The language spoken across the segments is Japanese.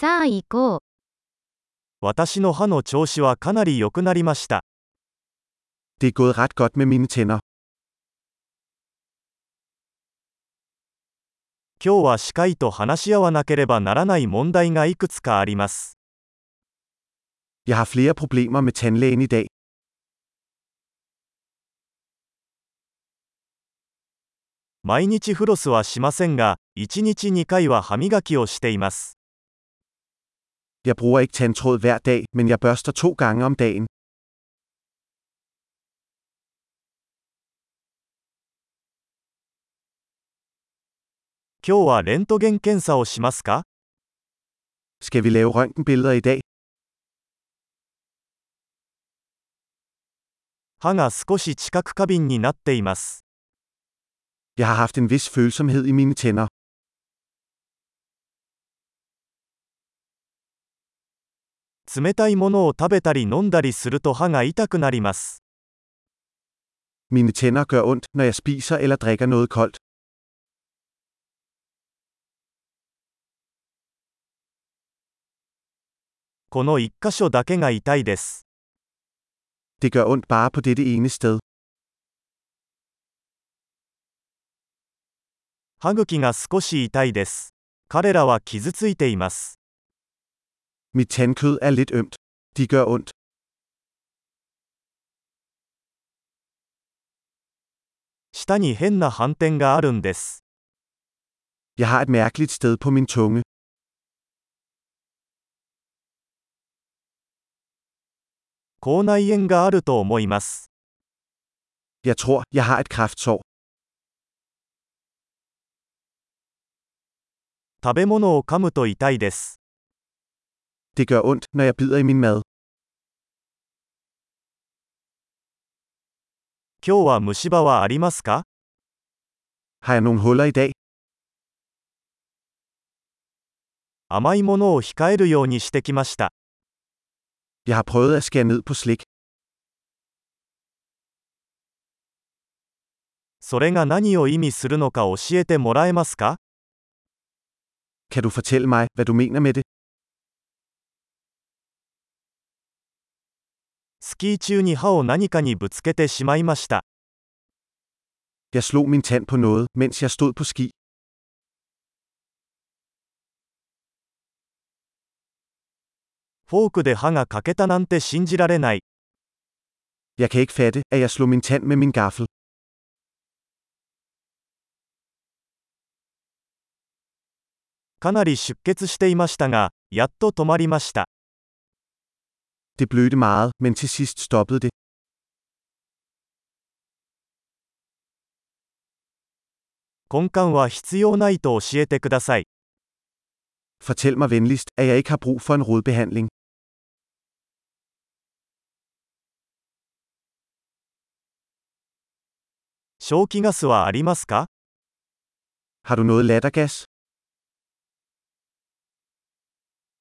さあ行こう。私の歯の調子はかなり良くなりました。Det er gået ret godt med mine tænder. 今日は歯科医と話し合わなければならない問題がいくつかあります。Jeg har flere problemer med tandlægen i dag. 毎日フロスはしませんが、1日2回は歯磨きをしています。Jeg bruger ikke tandtråd hver dag, men jeg børster to gange om dagen. 今日はレントゲン検査をしますか Skal vi lave røntgenbilleder i dag? 歯が少し知覚過敏になっています。 Jeg har haft en vis følsomhed i mine tænder. 冷たいものを食べたり飲んだりすると歯が痛くなります。この一箇所だけが痛いです。Det 歯茎が少し痛いです。彼らは傷ついています。Mit tandkød er lidt ømt. De gør ondt. に変な斑点があるんです。口内炎があると思います。食べ物を噛むと痛いです。Det gør ondt, når jeg bider i min mad. 今日は虫歯はありますか Har jeg nogle huller i dag? 甘いものを控えるようにしてきました。Jeg har prøvet at skære ned på slik. それが何を意味するのか教えてもらえますか Kan du fortælle mig, hvad du mener med det? キー中に歯を何かにぶつけてしまいました。フォークで歯が欠けたなんて信じられない。かなり出血していましたが、やっと止まりました。Det blødte meget, men til sidst stoppede det. 根幹は必要ないと教えてください。Fortæl mig venligst, at jeg ikke har brug for en rodbehandling. 消気ガスはありますか Har du noget lattergas?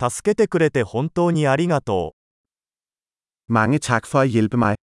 助けてくれて本当にありがとう。Mange tak for at hjælpe mig.